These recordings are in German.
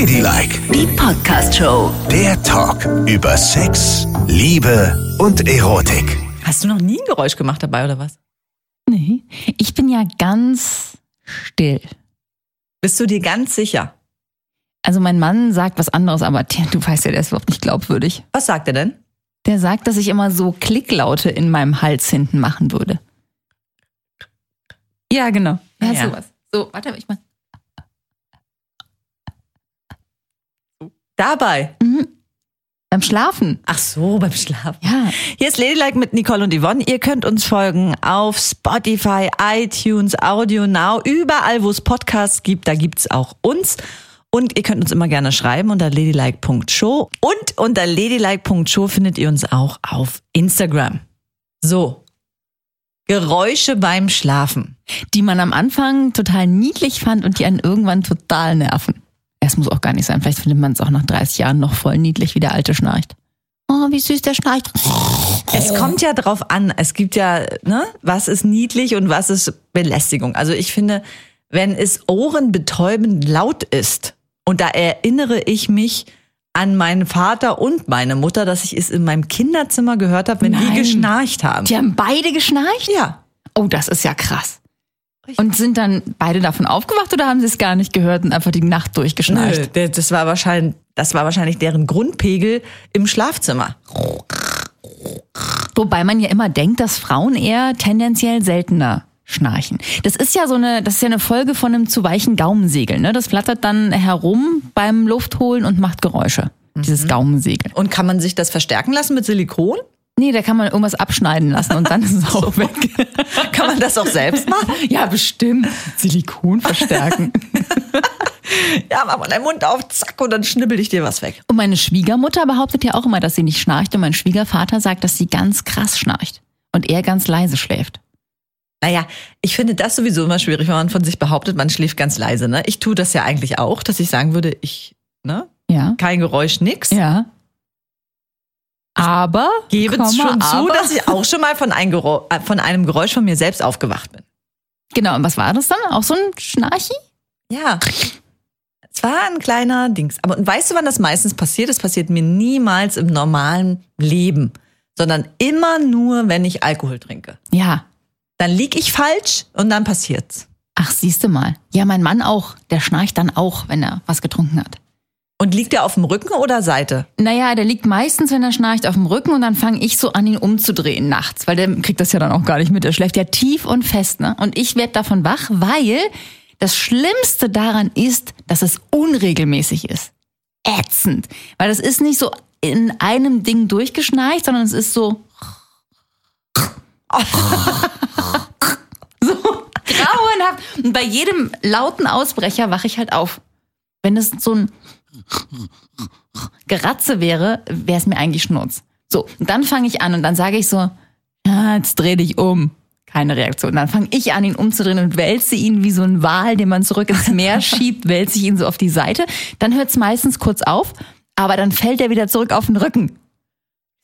Ladylike, Die Podcast-Show. der Talk über Sex, Liebe und Erotik. Hast du noch nie ein Geräusch gemacht dabei oder was? Nee, ich bin ja ganz still. Bist du dir ganz sicher? Also mein Mann sagt was anderes, aber tja, du weißt ja, der ist überhaupt nicht glaubwürdig. Was sagt er denn? Der sagt, dass ich immer so Klicklaute in meinem Hals hinten machen würde. Ja, genau. Ja, Ja. sowas. So, warte, ich mal. Dabei. Beim Schlafen. Ach so, beim Schlafen. Ja. Hier ist Ladylike mit Nicole und Yvonne. Ihr könnt uns folgen auf Spotify, iTunes, Audio Now, überall, wo es Podcasts gibt, da gibt's auch uns. Und ihr könnt uns immer gerne schreiben unter ladylike.show. Und unter ladylike.show findet ihr uns auch auf Instagram. So. Geräusche beim Schlafen. Die man am Anfang total niedlich fand und die einen irgendwann total nerven. Es muss auch gar nicht sein. Vielleicht findet man es auch nach 30 Jahren noch voll niedlich, wie der Alte schnarcht. Oh, wie süß der schnarcht. Es kommt ja drauf an. Es gibt ja, ne, was ist niedlich und was ist Belästigung. Also ich finde, wenn es ohrenbetäubend laut ist, und da erinnere ich mich an meinen Vater und meine Mutter, dass ich es in meinem Kinderzimmer gehört habe, wenn Nein. die geschnarcht haben. Die haben beide geschnarcht? Ja. Oh, das ist ja krass. Und sind dann beide davon aufgewacht oder haben sie es gar nicht gehört und einfach die Nacht durchgeschnarcht? Nö, das war wahrscheinlich, das war wahrscheinlich deren Grundpegel im Schlafzimmer. Wobei man ja immer denkt, dass Frauen eher tendenziell seltener schnarchen. Das ist ja so eine, das ist ja eine Folge von einem zu weichen Gaumensegel. Ne? Das flattert dann herum beim Luftholen und macht Geräusche. Dieses Gaumensegel. Und kann man sich das verstärken lassen mit Silikon? Nee, da kann man irgendwas abschneiden lassen und dann ist es auch weg. Kann man das auch selbst machen? ja, bestimmt. Silikon verstärken. Ja, mach mal deinen Mund auf, zack, und dann schnibbel ich dir was weg. Und meine Schwiegermutter behauptet ja auch immer, dass sie nicht schnarcht. Und mein Schwiegervater sagt, dass sie ganz krass schnarcht. Und er ganz leise schläft. Naja, ich finde das sowieso immer schwierig, wenn man von sich behauptet, man schläft ganz leise. Ne? Ich tue das ja eigentlich auch, dass ich sagen würde, ich, ne, Ja. kein Geräusch, nix. Ja. Aber Gebe Komma, schon zu, dass ich auch schon mal von, ein äh, von einem Geräusch von mir selbst aufgewacht bin. Genau, und was war das dann? Auch so ein Schnarchi? Ja. Es war ein kleiner Dings. Aber und weißt du, wann das meistens passiert? Es passiert mir niemals im normalen Leben, sondern immer nur, wenn ich Alkohol trinke. Ja. Dann lieg ich falsch und dann passiert's. Ach, siehste mal. Ja, mein Mann auch. Der schnarcht dann auch, wenn er was getrunken hat. Und liegt er auf dem Rücken oder Seite? Naja, der liegt meistens, wenn er schnarcht, auf dem Rücken und dann fange ich so an, ihn umzudrehen nachts, weil der kriegt das ja dann auch gar nicht mit. Der schläft ja tief und fest, ne? Und ich werd davon wach, weil das Schlimmste daran ist, dass es unregelmäßig ist. Ätzend. Weil das ist nicht so in einem Ding durchgeschnarcht, sondern es ist so. so grauenhaft. Und bei jedem lauten Ausbrecher wache ich halt auf. Wenn es so ein Geratze wäre, wäre es mir eigentlich Schnurz. So, und dann fange ich an und dann sage ich so, jetzt dreh dich um. Keine Reaktion. Dann fange ich an, ihn umzudrehen und wälze ihn wie so ein Wal, den man zurück ins Meer schiebt, wälze ich ihn so auf die Seite. Dann hört es meistens kurz auf, aber dann fällt er wieder zurück auf den Rücken.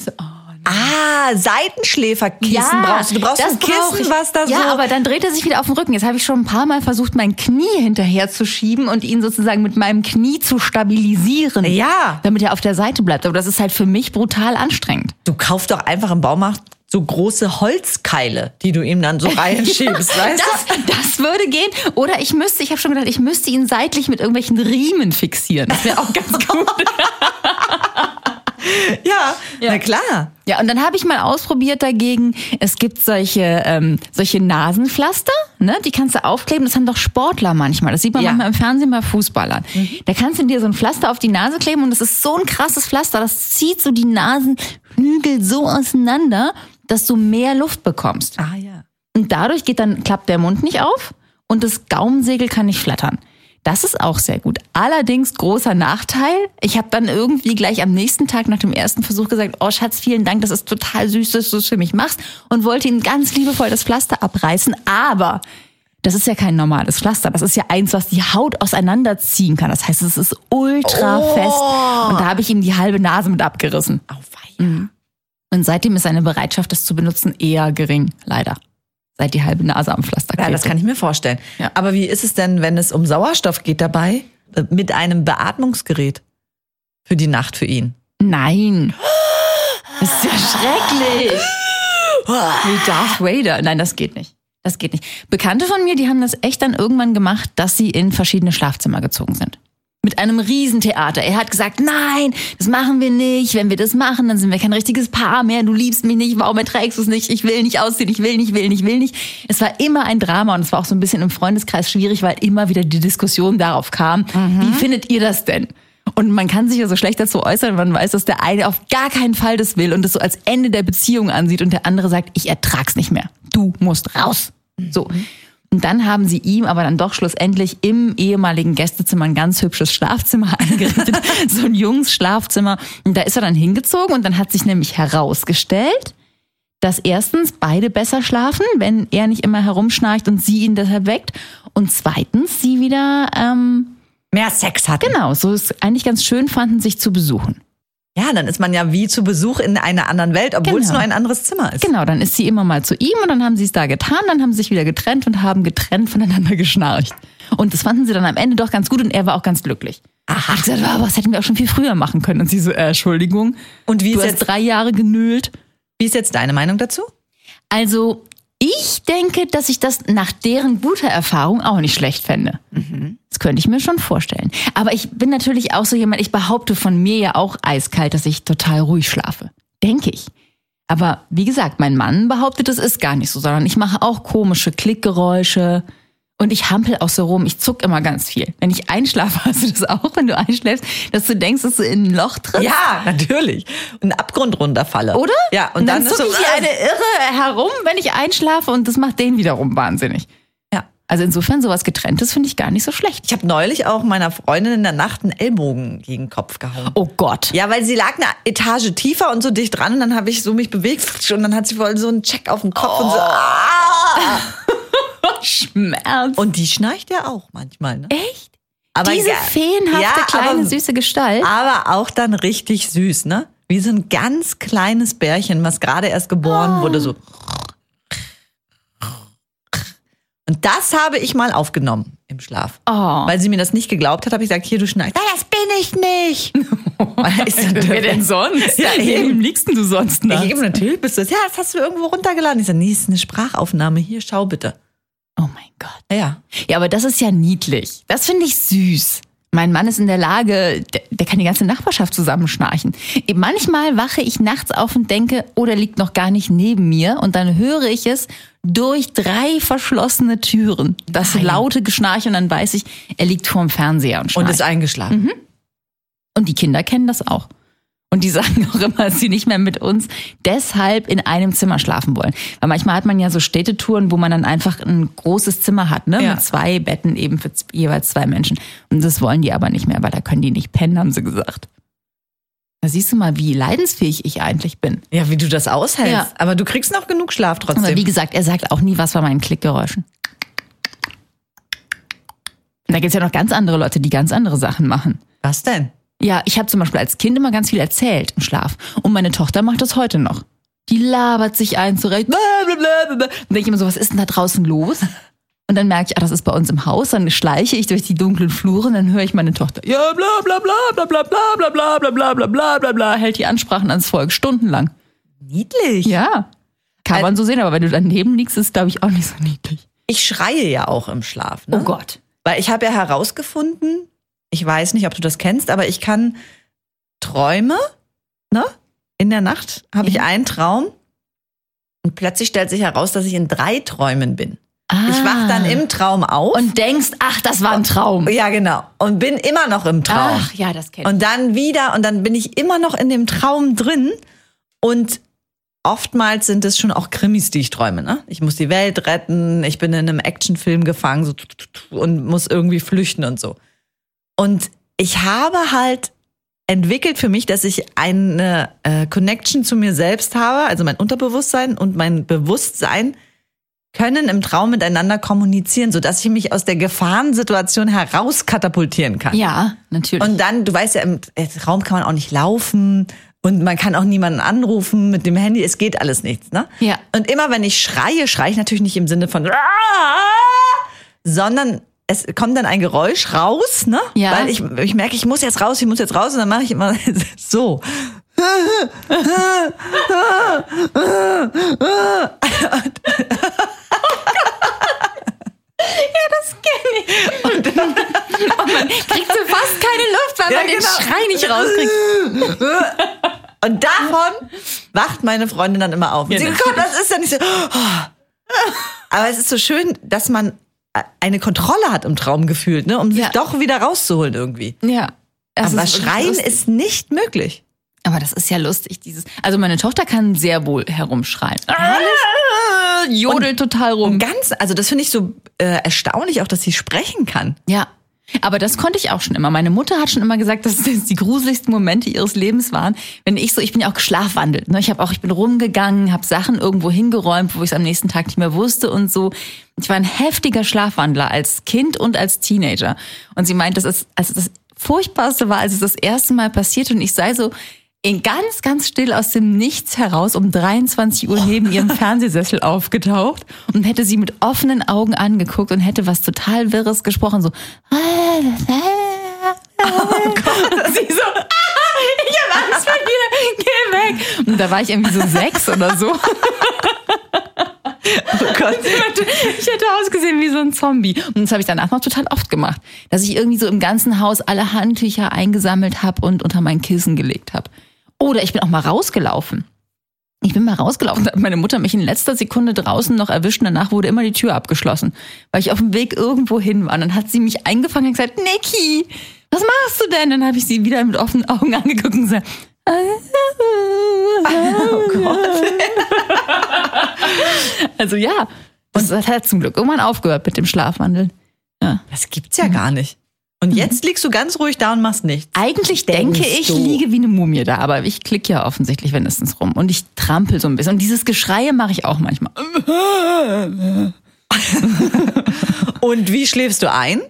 So, oh, Ah, Seitenschläferkissen brauchst du. Du brauchst das ein Kissen, was da so. Ja, aber dann dreht er sich wieder auf den Rücken. Jetzt habe ich schon ein paar Mal versucht, mein Knie hinterher zu schieben und ihn sozusagen mit meinem Knie zu stabilisieren. Ja. Damit er auf der Seite bleibt. Aber das ist halt für mich brutal anstrengend. Du kauf doch einfach im Baumarkt so große Holzkeile, die du ihm dann so reinschiebst, weißt Das, das würde gehen. Oder ich müsste, ich habe schon gedacht, ich müsste ihn seitlich mit irgendwelchen Riemen fixieren. Das wäre auch ganz gut. du? Ja, na klar. Ja, und dann habe ich mal ausprobiert dagegen, es gibt solche, ähm, solche Nasenpflaster, ne? die kannst du aufkleben, das haben doch Sportler manchmal, das sieht man Ja. manchmal im Fernsehen bei Fußballern. Da kannst du dir so ein Pflaster auf die Nase kleben und das ist so ein krasses Pflaster, das zieht so die Nasenhügel so auseinander, dass du mehr Luft bekommst. Ah ja. Und dadurch geht dann, klappt der Mund nicht auf und das Gaumensegel kann nicht flattern. Das ist auch sehr gut. Allerdings großer Nachteil. Ich habe dann irgendwie gleich am nächsten Tag nach dem ersten Versuch gesagt, oh Schatz, vielen Dank, das ist total süß, dass du es für mich machst und wollte ihm ganz liebevoll das Pflaster abreißen. Aber das ist ja kein normales Pflaster. Das ist ja eins, was die Haut auseinanderziehen kann. Das heißt, es ist ultra fest. Und da habe ich ihm die halbe Nase mit abgerissen. Auweia. Und seitdem ist seine Bereitschaft, das zu benutzen, eher gering, leider. Seit die halbe Nase am Pflaster Ja, klebt. das kann ich mir vorstellen. Ja. Aber wie ist es denn, wenn es um Sauerstoff geht dabei? äh, mit einem Beatmungsgerät für die Nacht für ihn. Nein. Das ist ja schrecklich. Wie Darth Vader. Nein, das geht nicht. Das geht nicht. Bekannte von mir, die haben das echt dann irgendwann gemacht, dass sie in verschiedene Schlafzimmer gezogen sind. Mit einem Riesentheater. Er hat gesagt, nein, das machen wir nicht. Wenn wir das machen, dann sind wir kein richtiges Paar mehr. Du liebst mich nicht. Warum erträgst du es nicht? Ich will nicht ausziehen. Ich will nicht, will nicht, will nicht. Es war immer ein Drama und es war auch so ein bisschen im Freundeskreis schwierig, weil immer wieder die Diskussion darauf kam. Wie findet ihr das denn? Und man kann sich ja so schlecht dazu äußern, man weiß, dass der eine auf gar keinen Fall das will und das so als Ende der Beziehung ansieht und der andere sagt, ich ertrag's nicht mehr. Du musst raus. So. Und dann haben sie ihm aber dann doch schlussendlich im ehemaligen Gästezimmer ein ganz hübsches Schlafzimmer eingerichtet. so ein Jungs-Schlafzimmer. Und da ist er dann hingezogen und dann hat sich nämlich herausgestellt, dass erstens beide besser schlafen, wenn er nicht immer herumschnarcht und sie ihn deshalb weckt. Und zweitens sie wieder, ähm, Mehr Sex hat. genau, so ist eigentlich ganz schön fanden, sich zu besuchen. Ja, dann ist man ja wie zu Besuch in einer anderen Welt, obwohl es Genau. nur ein anderes Zimmer ist. Genau, dann ist sie immer mal zu ihm und dann haben sie es da getan, dann haben sie sich wieder getrennt und haben getrennt voneinander geschnarcht. Und das fanden sie dann am Ende doch ganz gut und er war auch ganz glücklich. Aha. Hat gesagt, das hätten wir auch schon viel früher machen können. Und sie so, äh, Entschuldigung. Und wie du ist, hast jetzt, drei Jahre genölt. wie ist jetzt deine Meinung dazu? Also, ich denke, dass ich das nach deren guter Erfahrung auch nicht schlecht fände. Das könnte ich mir schon vorstellen. Aber ich bin natürlich auch so jemand, ich behaupte von mir ja auch eiskalt, dass ich total ruhig schlafe. Denke ich. Aber wie gesagt, mein Mann behauptet, es ist gar nicht so, sondern ich mache auch komische Klickgeräusche und ich hampel auch so rum. Ich zuck immer ganz viel. Wenn ich einschlafe, hast du das auch, wenn du einschläfst, dass du denkst, dass du in ein Loch trittst? Ja, natürlich. Und einen Abgrund runterfalle. Oder? Ja, und, Und dann, dann, zucke ich wie eine Irre herum, wenn ich einschlafe und das macht den wiederum wahnsinnig. Ja. Also insofern sowas getrenntes finde ich gar nicht so schlecht. Ich habe neulich auch meiner Freundin in der Nacht einen Ellbogen gegen den Kopf gehauen. Oh Gott. Ja, weil sie lag eine Etage tiefer und so dicht dran und dann habe ich so mich bewegt und dann hat sie voll so einen Check auf den Kopf und so. Ah! Schmerz. Und die schnarcht ja auch manchmal, ne? Echt? Aber Diese ja- feenhafte ja, kleine aber, süße Gestalt. Aber auch dann richtig süß, ne? Wie so ein ganz kleines Bärchen, was gerade erst geboren wurde, so. Und das habe ich mal aufgenommen im Schlaf. Oh. Weil sie mir das nicht geglaubt hat, habe ich gesagt, hier, du schnarchst. Nein, das bin ich nicht. Ich Wer denn sonst? Ja, eben. Wem liegst denn du sonst Ich nachts? eben, natürlich bist du das. Ja, das hast du irgendwo runtergeladen. Ich so, nee, ist eine Sprachaufnahme. Hier, schau bitte. Oh mein Gott. Ja. Ja, aber das ist ja niedlich. Das finde ich süß. Mein Mann ist in der Lage, der, der kann die ganze Nachbarschaft zusammenschnarchen. Eben Manchmal wache ich nachts auf und denke, oh, der liegt noch gar nicht neben mir. Und dann höre ich es durch drei verschlossene Türen. Das Nein. laute Geschnarch und dann weiß ich, er liegt vorm Fernseher und Und schnarcht. ist eingeschlafen. Und die Kinder kennen das auch. Und die sagen auch immer, dass sie nicht mehr mit uns deshalb in einem Zimmer schlafen wollen. Weil manchmal hat man ja so Städtetouren, wo man dann einfach ein großes Zimmer hat, ne? Ja. Mit zwei Betten eben für jeweils zwei Menschen. Und das wollen die aber nicht mehr, weil da können die nicht pennen, haben sie gesagt. Da siehst du mal, wie leidensfähig ich eigentlich bin. Ja, wie du das aushältst. Ja. Aber du kriegst noch genug Schlaf trotzdem. Aber wie gesagt, er sagt auch nie was bei meinen Klickgeräuschen. Und da gibt's ja noch ganz andere Leute, die ganz andere Sachen machen. Was denn? Ja, ich habe zum Beispiel als Kind immer ganz viel erzählt im Schlaf. Und meine Tochter macht das heute noch. Die labert sich ein zurecht. Blablabla. Und denke ich immer so, was ist denn da draußen los? Und dann merke ich, ah, das ist bei uns im Haus. Dann schleiche ich durch die dunklen Flure und dann höre ich meine Tochter. Ja, bla bla bla bla bla bla bla bla bla bla bla bla bla bla hält die Ansprachen ans Volk stundenlang. Niedlich. Ja. Kann man so sehen, aber wenn du daneben liegst, ist es, glaube ich, auch nicht so niedlich. Ich schreie ja auch im Schlaf. Ne? Oh Gott. Weil ich habe ja herausgefunden, ich weiß nicht, ob du das kennst, aber ich kann Träume, ne? In der Nacht habe ich einen Traum und plötzlich stellt sich heraus, dass ich in drei Träumen bin. Ah. Ich wach dann im Traum auf. Und denkst, ach, das war ein Traum. ja, genau. Und bin immer noch im Traum. Ach, ja, das kenn ich. Und dann wieder und dann bin ich immer noch in dem Traum drin und oftmals sind es schon auch Krimis, die ich träume. Ne? Ich muss die Welt retten, ich bin in einem Actionfilm gefangen so, und muss irgendwie flüchten und so. Und ich habe halt entwickelt für mich, dass ich eine äh, Connection zu mir selbst habe, also mein Unterbewusstsein und mein Bewusstsein können im Traum miteinander kommunizieren, sodass ich mich aus der Gefahrensituation herauskatapultieren kann. ja, natürlich. Und dann, du weißt ja, im Raum kann man auch nicht laufen und man kann auch niemanden anrufen mit dem Handy. Es geht alles nichts, ne? Ja. Und immer wenn ich schreie, schreie ich natürlich nicht im Sinne von, sondern es kommt dann ein Geräusch raus, ne? Ja. Weil ich, ich merke, ich muss jetzt raus, ich muss jetzt raus und dann mache ich immer so. Das kenne ich. Und, und man kriegt so fast keine Luft, weil Ja, man den genau. Schrei nicht rauskriegt. Und davon wacht meine Freundin dann immer auf. Und Ja, sie. Gott, das ist ja nicht so. Aber es ist so schön, dass man eine Kontrolle hat im Traum gefühlt, ne? um sich Ja. doch wieder rauszuholen irgendwie. Ja. Das Aber ist Schreien lustig. ist nicht möglich. Aber das ist ja lustig, dieses. Also meine Tochter kann sehr wohl herumschreien. Jodelt total rum. Und ganz, also das finde ich so äh, erstaunlich, auch dass sie sprechen kann. Ja. Aber das konnte ich auch schon immer. Meine Mutter hat schon immer gesagt, dass das die gruseligsten Momente ihres Lebens waren, wenn ich so, ich bin ja auch geschlafwandelt. Ne? Ich habe auch, ich bin rumgegangen, habe Sachen irgendwo hingeräumt, wo ich es am nächsten Tag nicht mehr wusste und so. Ich war ein heftiger Schlafwandler als Kind und als Teenager. Und sie meint, das ist, also das Furchtbarste war, als es das erste Mal passiert und ich sei so in ganz, ganz still aus dem Nichts heraus um 23 Uhr neben ihrem Fernsehsessel aufgetaucht und hätte sie mit offenen Augen angeguckt und hätte was total Wirres gesprochen, so. Oh Gott. Sie so, ah, ich habe Angst vor dir, geh weg. Und da war ich irgendwie so sechs oder so. Oh Gott. Ich hätte ausgesehen wie so ein Zombie. Und das habe ich danach noch total oft gemacht. Dass ich irgendwie so im ganzen Haus alle Handtücher eingesammelt habe und unter mein Kissen gelegt habe. Oder ich bin auch mal rausgelaufen. Ich bin mal rausgelaufen, da hat meine Mutter mich in letzter Sekunde draußen noch erwischt und danach wurde immer die Tür abgeschlossen, weil ich auf dem Weg irgendwo hin war. Und dann hat sie mich eingefangen und gesagt, Niki, was machst du denn? Dann habe ich sie wieder mit offenen Augen angeguckt und gesagt, Oh Gott. also ja. Und das hat zum Glück irgendwann aufgehört mit dem Schlafwandeln. Das gibt's ja gar nicht. Und jetzt liegst du ganz ruhig da und machst nichts. Eigentlich denke ich, du? liege wie eine Mumie da, aber ich klicke ja offensichtlich wenigstens rum und ich trampel so ein bisschen. Und dieses Geschreie mache ich auch manchmal. Und wie schläfst du ein?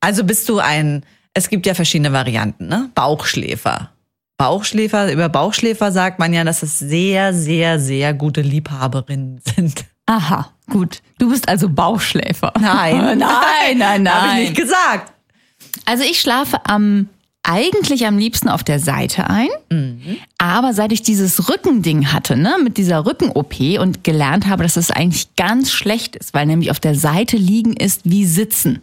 Also bist du ein, es gibt ja verschiedene Varianten, ne? Bauchschläfer. Bauchschläfer, über Bauchschläfer sagt man ja, dass es sehr, sehr, sehr gute Liebhaberinnen sind. Aha, gut. Du bist also Bauchschläfer. Nein. nein, nein, nein. Habe ich nicht gesagt. Also ich schlafe am eigentlich am liebsten auf der Seite ein, aber seit ich dieses Rückending hatte, ne, mit dieser Rücken-OP und gelernt habe, dass das eigentlich ganz schlecht ist, weil nämlich auf der Seite liegen ist wie sitzen.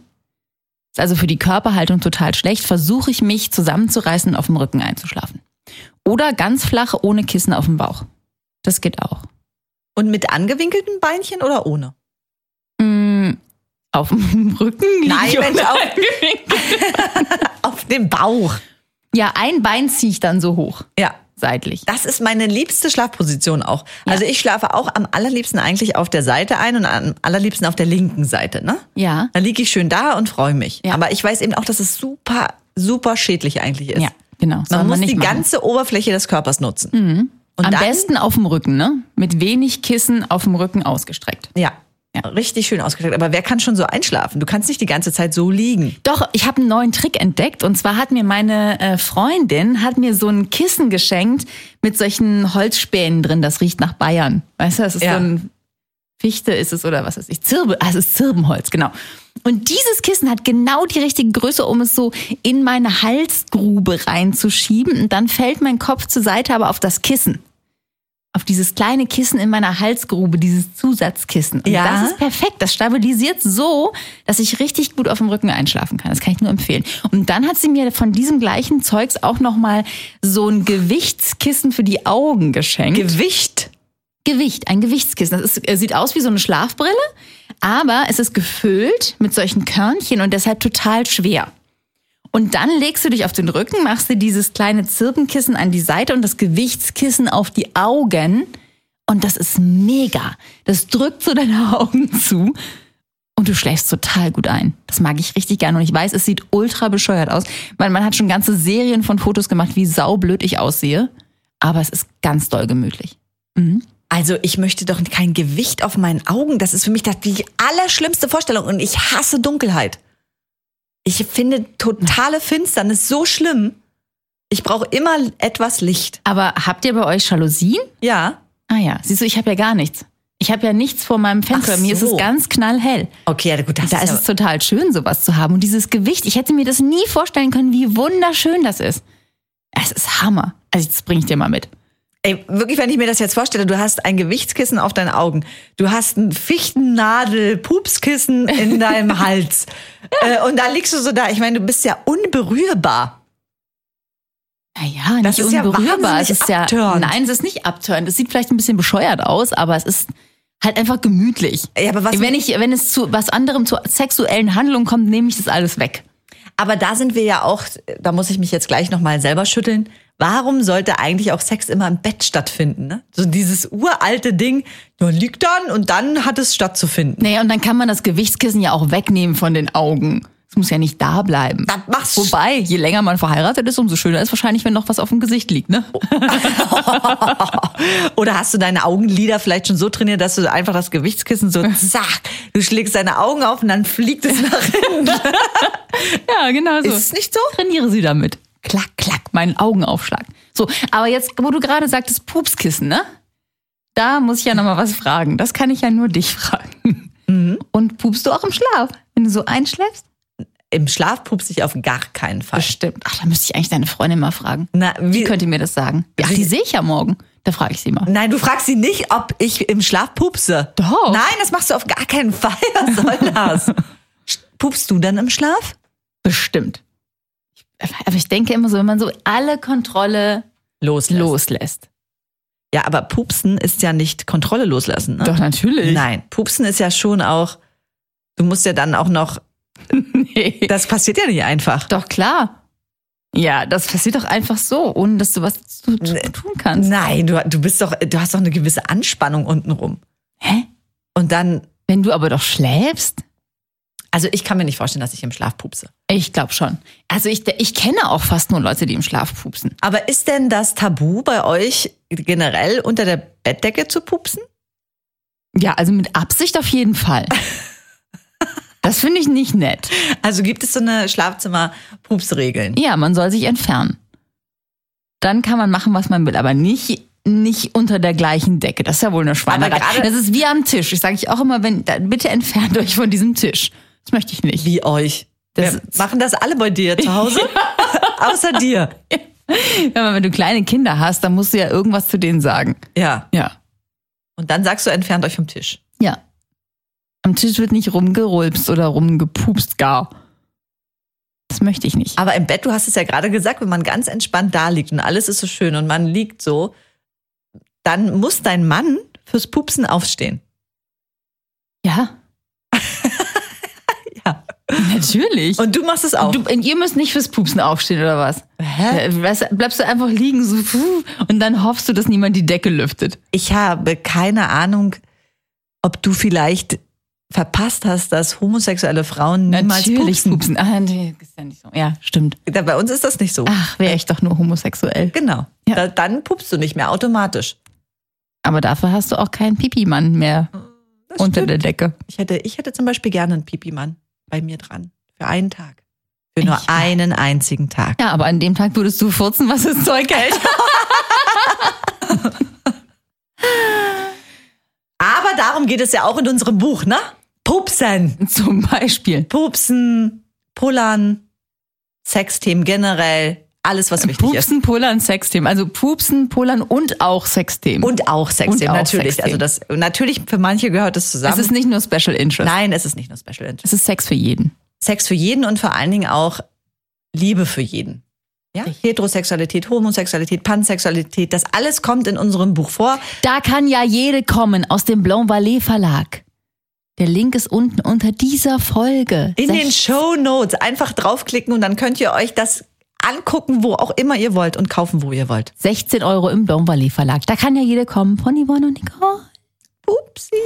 Ist also für die Körperhaltung total schlecht, versuche ich mich zusammenzureißen und auf dem Rücken einzuschlafen. Oder ganz flach ohne Kissen auf dem Bauch. Das geht auch. Und mit angewinkelten Beinchen oder ohne? Auf dem Rücken Nein, Mensch, auf-. Auf dem Bauch. Ja, ein Bein ziehe ich dann so hoch, Ja. seitlich. Das ist meine liebste Schlafposition auch. Also ich schlafe auch am allerliebsten eigentlich auf der Seite ein und am allerliebsten auf der linken Seite, ne? Ja. Dann liege ich schön da und freue mich. Ja. Aber ich weiß eben auch, dass es super, super schädlich eigentlich ist. Ja, genau. Man muss nicht die machen. ganze Oberfläche des Körpers nutzen. Und Am dann, besten auf dem Rücken, ne? Mit wenig Kissen auf dem Rücken ausgestreckt. Ja. Richtig schön ausgestreckt. Aber wer kann schon so einschlafen? Du kannst nicht die ganze Zeit so liegen. Doch, ich habe einen neuen Trick entdeckt. Und zwar hat mir meine äh, Freundin hat mir so ein Kissen geschenkt mit solchen Holzspänen drin. Das riecht nach Bayern. Weißt du, das ist Ja. so ein Fichte ist es oder was weiß ich. Zirbe, ah, es ist Zirbenholz, genau. Und dieses Kissen hat genau die richtige Größe, um es so in meine Halsgrube reinzuschieben. Und dann fällt mein Kopf zur Seite, aber auf das Kissen. Auf dieses kleine Kissen in meiner Halsgrube, dieses Zusatzkissen. Und Ja. das ist perfekt. Das stabilisiert so, dass ich richtig gut auf dem Rücken einschlafen kann. Das kann ich nur empfehlen. Und dann hat sie mir von diesem gleichen Zeugs auch nochmal so ein Gewichtskissen für die Augen geschenkt. Gewicht. Gewicht, ein Gewichtskissen. Das ist, äh, sieht aus wie so eine Schlafbrille, aber es ist gefüllt mit solchen Körnchen und deshalb total schwer. Und dann legst du dich auf den Rücken, machst dir dieses kleine Zirpenkissen an die Seite und das Gewichtskissen auf die Augen. Und das ist mega. Das drückt so deine Augen zu. Und du schläfst total gut ein. Das mag ich richtig gerne. Und ich weiß, es sieht ultra bescheuert aus. Weil man hat schon ganze Serien von Fotos gemacht, wie saublöd ich aussehe. Aber es ist ganz doll gemütlich. Also ich möchte doch kein Gewicht auf meinen Augen. Das ist für mich die allerschlimmste Vorstellung. Und ich hasse Dunkelheit. Ich finde totale Finsternis so schlimm. Ich brauche immer etwas Licht. Aber habt ihr bei euch Jalousien? Ja. Ah ja, siehst du, ich habe ja gar nichts. Ich habe ja nichts vor meinem Fenster. Ach Mir ist so. es ganz knallhell. Okay, ja gut, das Da ist ja- es total schön, sowas zu haben. Und dieses Gewicht, ich hätte mir das nie vorstellen können, wie wunderschön das ist. Es ist Hammer. Also das bringe ich dir mal mit. Ey, wirklich, wenn ich mir das jetzt vorstelle, du hast ein Gewichtskissen auf deinen Augen, du hast ein Fichtennadel-Pupskissen in deinem Hals äh, und da liegst du so da. Ich meine, du bist ja unberührbar. Naja, nicht Das ist ja unberührbar. es wahnsinnig ist ja, abtörend. nein, es ist nicht abtörend. Es sieht vielleicht ein bisschen bescheuert aus, aber es ist halt einfach gemütlich. Ja, aber was- wenn ich, wenn es zu was anderem, zu sexuellen Handlungen kommt, nehme ich das alles weg. Aber da sind wir ja auch, da muss ich mich jetzt gleich nochmal selber schütteln. Warum sollte eigentlich auch Sex immer im Bett stattfinden? Ne? So dieses uralte Ding, ja, liegt dann und dann hat es stattzufinden. Naja, und dann kann man das Gewichtskissen ja auch wegnehmen von den Augen. Es muss ja nicht da bleiben. Das machst Wobei, je länger man verheiratet ist, umso schöner ist wahrscheinlich, wenn noch was auf dem Gesicht liegt, ne? Oder hast du deine Augenlider vielleicht schon so trainiert, dass du einfach das Gewichtskissen so zack, du schlägst deine Augen auf und dann fliegt es nach hinten. Ja, genau so. Ist es nicht so? Trainiere sie damit. Klack, klack, meinen Augenaufschlag. So, aber jetzt, wo du gerade sagtest, Pupskissen, ne? Da muss ich ja nochmal was fragen. Das kann ich ja nur dich fragen. Mhm. Und pupst du auch im Schlaf, wenn du so einschläfst? Im Schlaf pupst ich auf gar keinen Fall. Bestimmt. Ach, da müsste ich eigentlich deine Freundin mal fragen. Na, Die wie, könnte mir das sagen. Ach, die sehe ich ja morgen. Da frage ich sie mal. nein, du fragst sie nicht, ob ich im Schlaf pupse. Doch. Nein, das machst du auf gar keinen Fall. Was soll das? Pupst du dann im Schlaf? Bestimmt. Aber ich denke immer so, wenn man so alle Kontrolle Loslässt. loslässt. Ja, aber Pupsen ist ja nicht Kontrolle loslassen. Ne? Doch, natürlich. Nein, Pupsen ist ja schon auch, du musst ja dann auch noch, Nee. das passiert ja nicht einfach. Doch, klar. Ja, das passiert doch einfach so, ohne dass du was zu, zu tun kannst. Nein, du, du bist doch, du hast doch eine gewisse Anspannung untenrum. Hä? Und dann, Wenn du aber doch schläfst? Also ich kann mir nicht vorstellen, dass ich im Schlaf pupse. Ich glaube schon. Also ich, ich kenne auch fast nur Leute, die im Schlaf pupsen. Aber ist denn das Tabu bei euch generell unter der Bettdecke zu pupsen? Ja, also mit Absicht auf jeden Fall. Das finde ich nicht nett. Also gibt es so eine Schlafzimmer-Pupsregeln? Ja, man soll sich entfernen. Dann kann man machen, was man will, aber nicht nicht unter der gleichen Decke. Das ist ja wohl eine Schweinerei. Das ist wie am Tisch. Ich sage ich auch immer, wenn bitte entfernt euch von diesem Tisch. Das möchte ich nicht. Wie euch? Das- Wir machen das alle bei dir zu Hause? Außer dir. Ja, wenn du kleine Kinder hast, dann musst du ja irgendwas zu denen sagen. Ja. Ja. Und dann sagst du, entfernt euch vom Tisch. Ja. Am Tisch wird nicht rumgerulpst oder rumgepupst gar. Das möchte ich nicht. Aber im Bett, du hast es ja gerade gesagt, wenn man ganz entspannt da liegt und alles ist so schön und man liegt so, dann muss dein Mann fürs Pupsen aufstehen. Ja. Natürlich. Und du machst es auch. du, und ihr müsst nicht fürs Pupsen aufstehen, oder was? Hä? Äh, bleibst du einfach liegen so und dann hoffst du, dass niemand die Decke lüftet. Ich habe keine Ahnung, ob du vielleicht verpasst hast, dass homosexuelle Frauen niemals Natürlich pupsen. pupsen. Ah, nee, ist ja nicht so. Ja, stimmt. Bei uns ist das nicht so. Ach, wäre ich doch nur homosexuell. Genau. Ja. Da, dann pupst du nicht mehr automatisch. Aber dafür hast du auch keinen Pipi-Mann mehr Das unter stimmt. der Decke. Ich hätte, ich hätte zum Beispiel gerne einen Pipi-Mann bei mir dran. Für einen Tag. Für nur Ich- einen einzigen Tag. Ja, aber an dem Tag würdest du furzen, was das Zeug hält. Aber darum geht es ja auch in unserem Buch, ne? Pupsen. Zum Beispiel. Pupsen, Pullern, Sexthemen generell, alles was wichtig ist. Pupsen, Pullern, Sexthemen. Also Pupsen, Pullern und auch Sexthemen. Und auch Sexthemen, natürlich. Sexthemen. Also das, natürlich, für manche gehört es zusammen. es ist nicht nur Special Interest. Nein, es ist nicht nur Special Interest. Es ist Sex für jeden. Sex für jeden und vor allen Dingen auch Liebe für jeden. Ja? Heterosexualität, Homosexualität, Pansexualität, das alles kommt in unserem Buch vor. Da kann ja jede kommen aus dem Blanc Valais Verlag. Der Link ist unten unter dieser Folge. In den Sech- Show Notes einfach draufklicken und dann könnt ihr euch das angucken, wo auch immer ihr wollt und kaufen, wo ihr wollt. 16 Euro im Valais Verlag. Da kann ja jede kommen. Von Yvonne und Nicole. Upsi.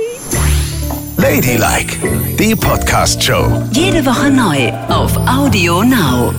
Ladylike, die Podcast-Show. Jede Woche neu auf Audio Now.